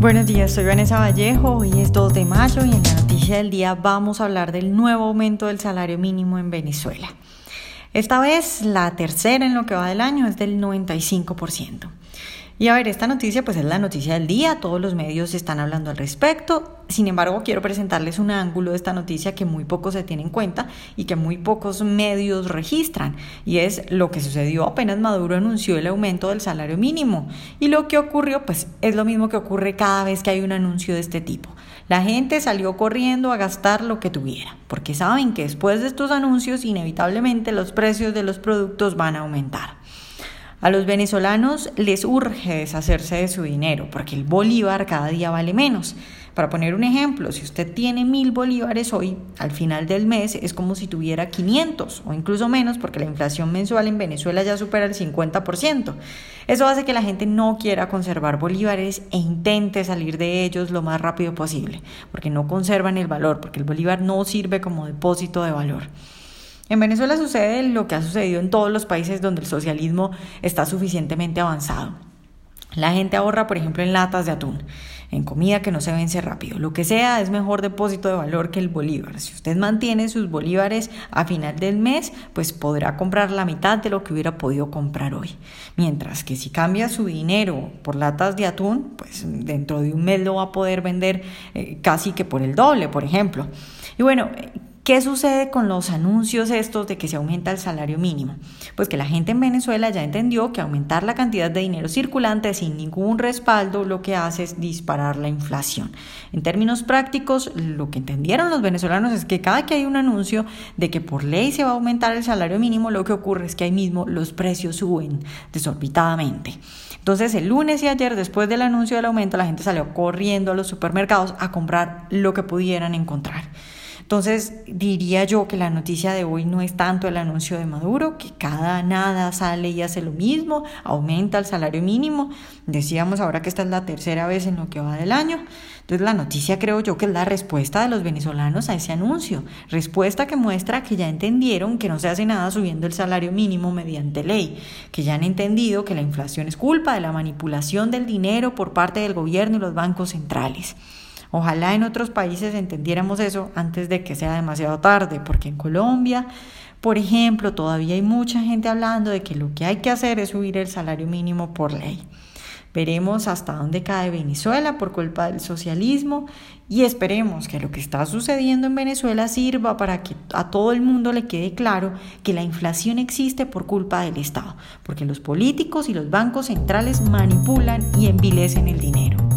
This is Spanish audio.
Buenos días, soy Vanessa Vallejo, hoy es 2 de mayo y en la noticia del día vamos a hablar del nuevo aumento del salario mínimo en Venezuela. Esta vez la tercera en lo que va del año es del 95%. Y a ver, esta noticia pues es la noticia del día, todos los medios están hablando al respecto. Sin embargo, quiero presentarles un ángulo de esta noticia que muy poco se tiene en cuenta y que muy pocos medios registran. Y es lo que sucedió apenas Maduro anunció el aumento del salario mínimo. Y lo que ocurrió pues es lo mismo que ocurre cada vez que hay un anuncio de este tipo. La gente salió corriendo a gastar lo que tuviera, porque saben que después de estos anuncios inevitablemente los precios de los productos van a aumentar. A los venezolanos les urge deshacerse de su dinero porque el bolívar cada día vale menos. Para poner un ejemplo, si usted tiene mil bolívares hoy, al final del mes es como si tuviera 500 o incluso menos porque la inflación mensual en Venezuela ya supera el 50%. Eso hace que la gente no quiera conservar bolívares e intente salir de ellos lo más rápido posible, porque no conservan el valor, porque el bolívar no sirve como depósito de valor. En Venezuela sucede lo que ha sucedido en todos los países donde el socialismo está suficientemente avanzado. La gente ahorra, por ejemplo, en latas de atún, en comida que no se vence rápido. Lo que sea es mejor depósito de valor que el bolívar. Si usted mantiene sus bolívares a final del mes, pues podrá comprar la mitad de lo que hubiera podido comprar hoy. Mientras que si cambia su dinero por latas de atún, pues dentro de un mes lo va a poder vender eh, casi que por el doble, por ejemplo. Y bueno, ¿Qué sucede con los anuncios estos de que se aumenta el salario mínimo? Pues que la gente en Venezuela ya entendió que aumentar la cantidad de dinero circulante sin ningún respaldo lo que hace es disparar la inflación. En términos prácticos, lo que entendieron los venezolanos es que cada que hay un anuncio de que por ley se va a aumentar el salario mínimo, lo que ocurre es que ahí mismo los precios suben desorbitadamente. Entonces, el lunes y ayer, después del anuncio del aumento, la gente salió corriendo a los supermercados a comprar lo que pudieran encontrar. Entonces diría yo que la noticia de hoy no es tanto el anuncio de Maduro, que cada nada sale y hace lo mismo, aumenta el salario mínimo. Decíamos ahora que esta es la tercera vez en lo que va del año. Entonces la noticia creo yo que es la respuesta de los venezolanos a ese anuncio. Respuesta que muestra que ya entendieron que no se hace nada subiendo el salario mínimo mediante ley, que ya han entendido que la inflación es culpa de la manipulación del dinero por parte del gobierno y los bancos centrales. Ojalá en otros países entendiéramos eso antes de que sea demasiado tarde, porque en Colombia, por ejemplo, todavía hay mucha gente hablando de que lo que hay que hacer es subir el salario mínimo por ley. Veremos hasta dónde cae Venezuela por culpa del socialismo y esperemos que lo que está sucediendo en Venezuela sirva para que a todo el mundo le quede claro que la inflación existe por culpa del Estado, porque los políticos y los bancos centrales manipulan y envilecen el dinero.